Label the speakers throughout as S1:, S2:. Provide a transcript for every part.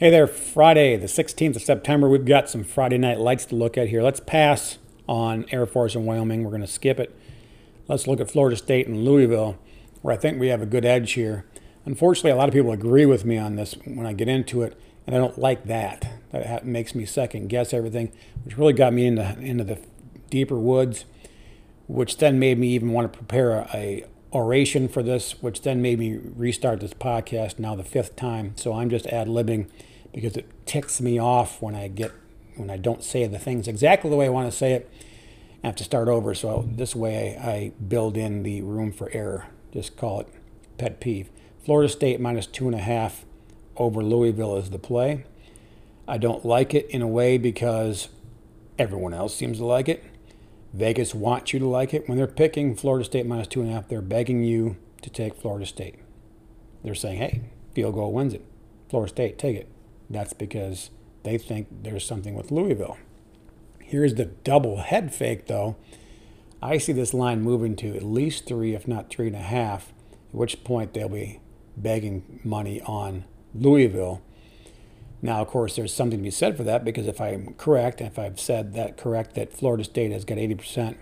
S1: Hey there, Friday, the 16th of September. We've got some Friday night lights to look at here. Let's pass on Air Force and Wyoming. We're going to skip it. Let's look at Florida State and Louisville, where I think we have a good edge here. Unfortunately, a lot of people agree with me on this when I get into it, and I don't like that. That makes me second guess everything, which really got me into, into the deeper woods, which then made me even want to prepare a, a oration for this, which then made me restart this podcast now the fifth time. So I'm just ad libbing because it ticks me off when I get when I don't say the things exactly the way I want to say it. I have to start over. So this way I build in the room for error. Just call it pet peeve. Florida State minus two and a half over Louisville is the play. I don't like it in a way because everyone else seems to like it. Vegas wants you to like it. When they're picking Florida State minus two and a half, they're begging you to take Florida State. They're saying, hey, field goal wins it. Florida State, take it. That's because they think there's something with Louisville. Here's the double head fake, though. I see this line moving to at least three, if not three and a half, at which point they'll be begging money on Louisville. Now, of course, there's something to be said for that because if I'm correct, if I've said that correct, that Florida State has got 80%,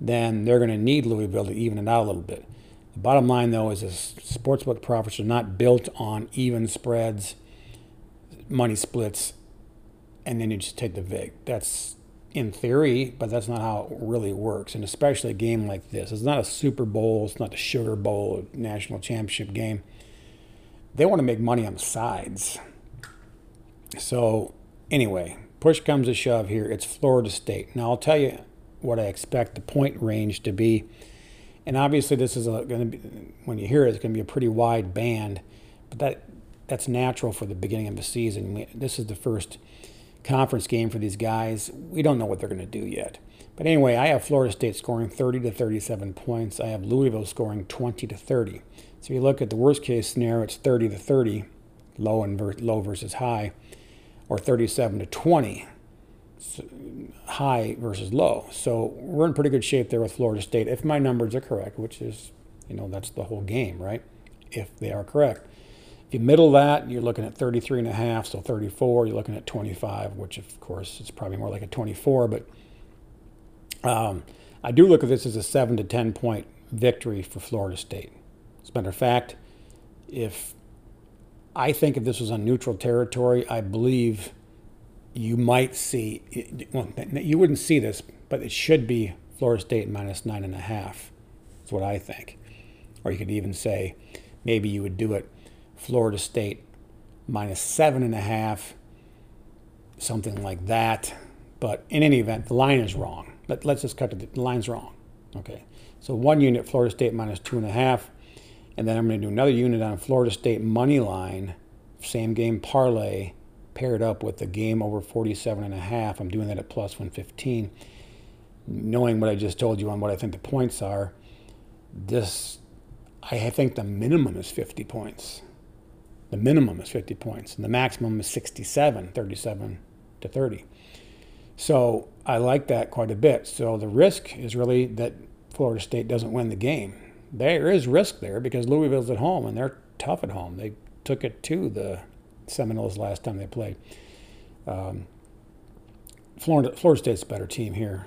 S1: then they're going to need Louisville to even it out a little bit. The bottom line, though, is this sportsbook profits are not built on even spreads money splits, and then you just take the VIG. That's in theory, but that's not how it really works. And especially a game like this. It's not a Super Bowl, it's not the Sugar Bowl, national championship game. They want to make money on the sides. So, anyway, push comes to shove here. It's Florida State. Now, I'll tell you what I expect the point range to be. And obviously, this is going to be, when you hear it, it's going to be a pretty wide band. But that that's natural for the beginning of the season. We, this is the first conference game for these guys. We don't know what they're going to do yet. But anyway, I have Florida State scoring 30 to 37 points. I have Louisville scoring 20 to 30. So if you look at the worst case scenario, it's 30 to 30, low and ver- low versus high, or 37 to 20, so high versus low. So we're in pretty good shape there with Florida State if my numbers are correct, which is, you know, that's the whole game, right? If they are correct. If you middle that, you're looking at 33 and a half, so 34, you're looking at 25, which of course is probably more like a 24, but um, I do look at this as a 7 to 10 point victory for Florida State. As a matter of fact, if I think if this was on neutral territory, I believe you might see, well, you wouldn't see this, but it should be Florida State minus nine and a half. That's what I think. Or you could even say maybe you would do it Florida State minus seven and a half, something like that. But in any event, the line is wrong. But Let, us just cut to the, the line's wrong. Okay. So one unit, Florida State minus two and a half. And then I'm going to do another unit on Florida State money line, same game parlay, paired up with the game over 47 and a half. I'm doing that at plus 115. Knowing what I just told you on what I think the points are, this, I think the minimum is 50 points. The minimum is 50 points, and the maximum is 67, 37 to 30. So I like that quite a bit. So the risk is really that Florida State doesn't win the game. There is risk there because Louisville's at home and they're tough at home. They took it to the Seminoles last time they played. Um, Florida, Florida State's a better team here.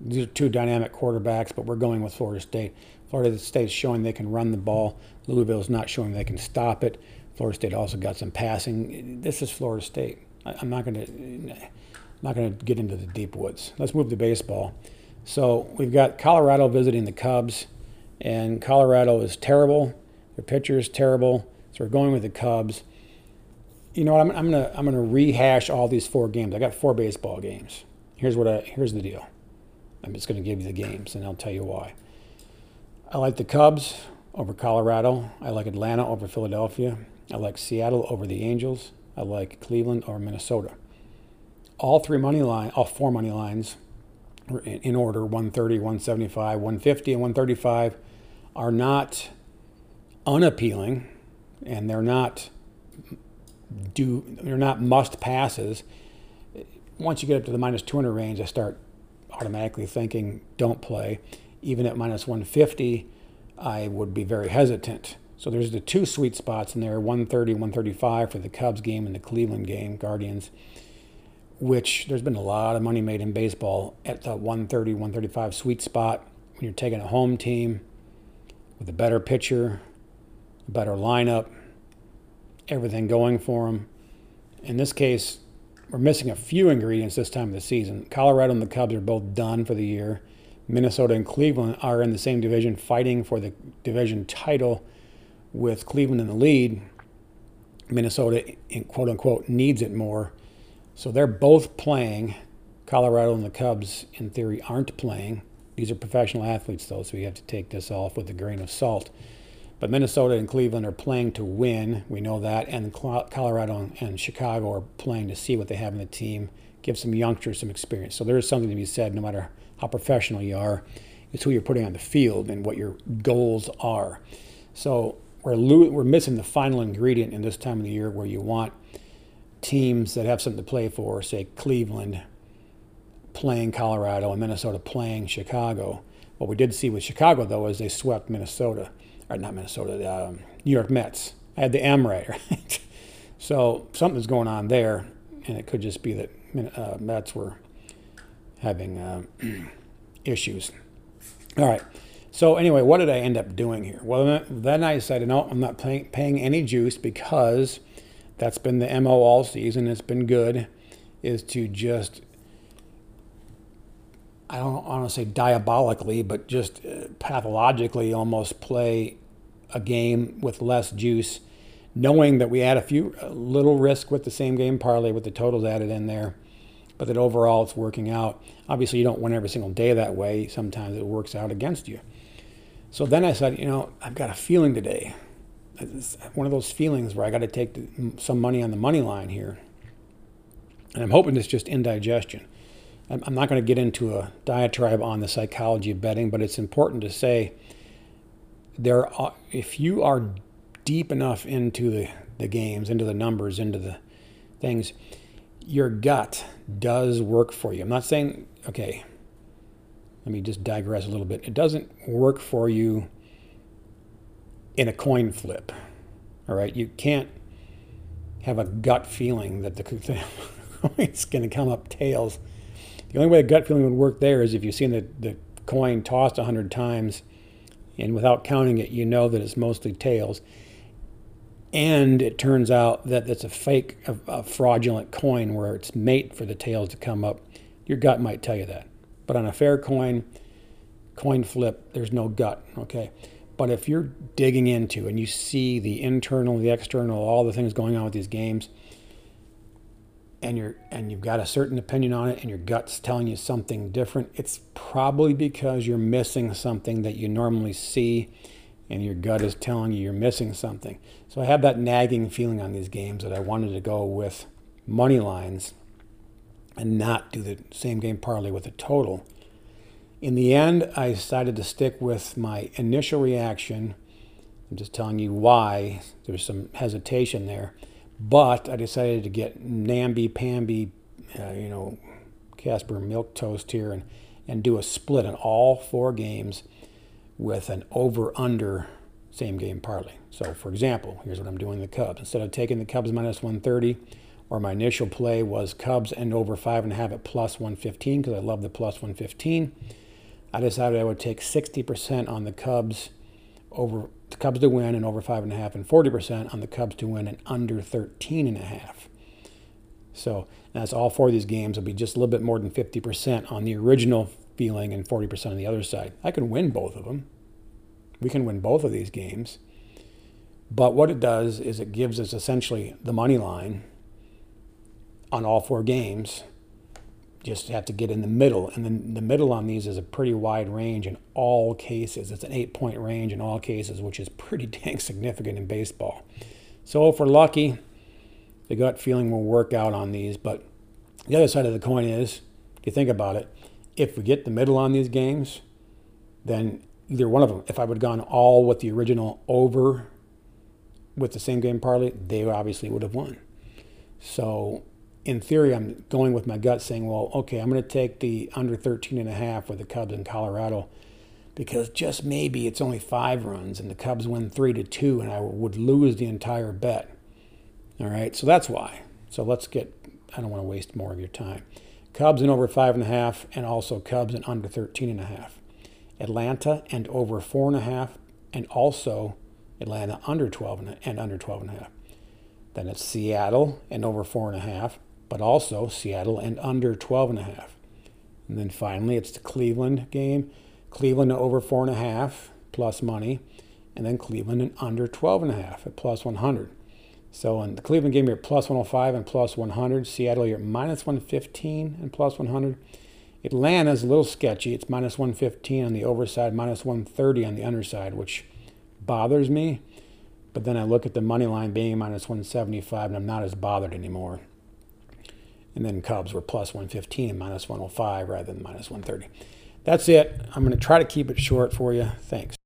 S1: These are two dynamic quarterbacks, but we're going with Florida State. Florida State's showing they can run the ball. Louisville's not showing they can stop it. Florida State also got some passing. This is Florida State. I, am not going to not going to get into the deep woods. Let's move to baseball. So we've got Colorado visiting the Cubs, and Colorado is terrible. Their pitcher is terrible. So we're going with the Cubs. You know what? I'm, I'm gonna I'm gonna rehash all these four games. I got four baseball games. Here's what I here's the deal. I'm just gonna give you the games, and I'll tell you why. I like the Cubs over Colorado. I like Atlanta over Philadelphia. I like Seattle over the Angels. I like Cleveland over Minnesota. All three money line, all four money lines in order 130, 175, 150, and 135 are not unappealing and they're not do they're not must passes. Once you get up to the minus 200 range, I start automatically thinking don't play. Even at minus 150, I would be very hesitant. So there's the two sweet spots in there 130, 135 for the Cubs game and the Cleveland game, Guardians, which there's been a lot of money made in baseball at the 130, 135 sweet spot when you're taking a home team with a better pitcher, a better lineup, everything going for them. In this case, we're missing a few ingredients this time of the season. Colorado and the Cubs are both done for the year. Minnesota and Cleveland are in the same division, fighting for the division title with Cleveland in the lead. Minnesota, in quote unquote, needs it more. So they're both playing. Colorado and the Cubs, in theory, aren't playing. These are professional athletes, though, so you have to take this off with a grain of salt. But Minnesota and Cleveland are playing to win. We know that. And Colorado and Chicago are playing to see what they have in the team, give some youngsters some experience. So there is something to be said, no matter how professional you are, it's who you're putting on the field and what your goals are. So we're, lo- we're missing the final ingredient in this time of the year where you want teams that have something to play for, say Cleveland playing Colorado and Minnesota playing Chicago. What we did see with Chicago, though, is they swept Minnesota or not Minnesota, the um, New York Mets. I had the M right, right? so something's going on there, and it could just be that uh, Mets were having uh, issues. All right. So anyway, what did I end up doing here? Well, then I decided, no, I'm not paying any juice because that's been the MO all season. It's been good, is to just I don't want to say diabolically, but just uh, pathologically almost play a game with less juice, knowing that we add a few a little risk with the same game parlay with the totals added in there, but that overall it's working out. Obviously, you don't win every single day that way. Sometimes it works out against you. So then I said, you know, I've got a feeling today. It's one of those feelings where I got to take some money on the money line here. And I'm hoping it's just indigestion. I'm not going to get into a diatribe on the psychology of betting, but it's important to say there are, if you are deep enough into the, the games, into the numbers, into the things, your gut does work for you. I'm not saying, okay, let me just digress a little bit. It doesn't work for you in a coin flip. All right, you can't have a gut feeling that the coin's going to come up tails the only way a gut feeling would work there is if you've seen the, the coin tossed 100 times and without counting it, you know that it's mostly tails. And it turns out that it's a fake, a, a fraudulent coin where it's mate for the tails to come up. Your gut might tell you that. But on a fair coin, coin flip, there's no gut, okay? But if you're digging into and you see the internal, the external, all the things going on with these games, and you're and you've got a certain opinion on it and your gut's telling you something different it's probably because you're missing something that you normally see and your gut is telling you you're missing something. So i have that nagging feeling on these games that i wanted to go with money lines and not do the same game parlay with a total. In the end i decided to stick with my initial reaction. I'm just telling you why. There's some hesitation there but I decided to get namby pamby, uh, you know, Caspar Milquetoast here and, and do a split on all four games with an over under same game parlay. So, for example, here's what I'm doing the Cubs. Instead of taking the Cubs minus 130, or my initial play was Cubs and over five and a half at plus 115 because I love the plus 115. I decided I would take 60% on the Cubs over the Cubs to win and over five and a half, and 40% on the Cubs to win and under 13 and a half. So that's all four of these games will be just a little bit more than 50% on the original feeling and 40% on the other side. I can win both of them. We can win both of these games. But what it does is it gives us essentially the money line on all four games just have to get in the middle. And then the middle on these is a pretty wide range in all cases. It's an eight point range in all cases, which is pretty dang significant in baseball. So if we're lucky, the gut feeling will work out on these. But the other side of the coin is, if you think about it, if we get the middle on these games, then either one of them, if I would have gone all with the original over with the same game parlay, they obviously would have won. So in theory, I'm going with my gut saying, well, okay, I'm going to take the under 13 and a half with the Cubs in Colorado. because just maybe it's only five runs and the Cubs win three to two and I would lose the entire bet. All right, so that's why. So let's get, I don't want to waste more of your time. Cubs in over five and a half, and also Cubs in under 13 and a half. Atlanta and over four and a half, and also Atlanta under 12 and, and under 12 and a half. Then it's Seattle and over four and a half, but also Seattle and under 12 and a half. And then finally, it's the Cleveland game. Cleveland over four and a half plus money, and then Cleveland and under 12 and a half at plus 100. So in the Cleveland game, you're plus 105 and plus 100. Seattle, you're minus 115 and plus 100. Atlanta's a little sketchy. It's minus 115 on the overside, minus 130 on the underside, which bothers me. But then I look at the money line being minus 175, and I'm not as bothered anymore. And then Cubs were plus 115 and minus 105 rather than minus 130. That's it. I'm going to try to keep it short for you. Thanks.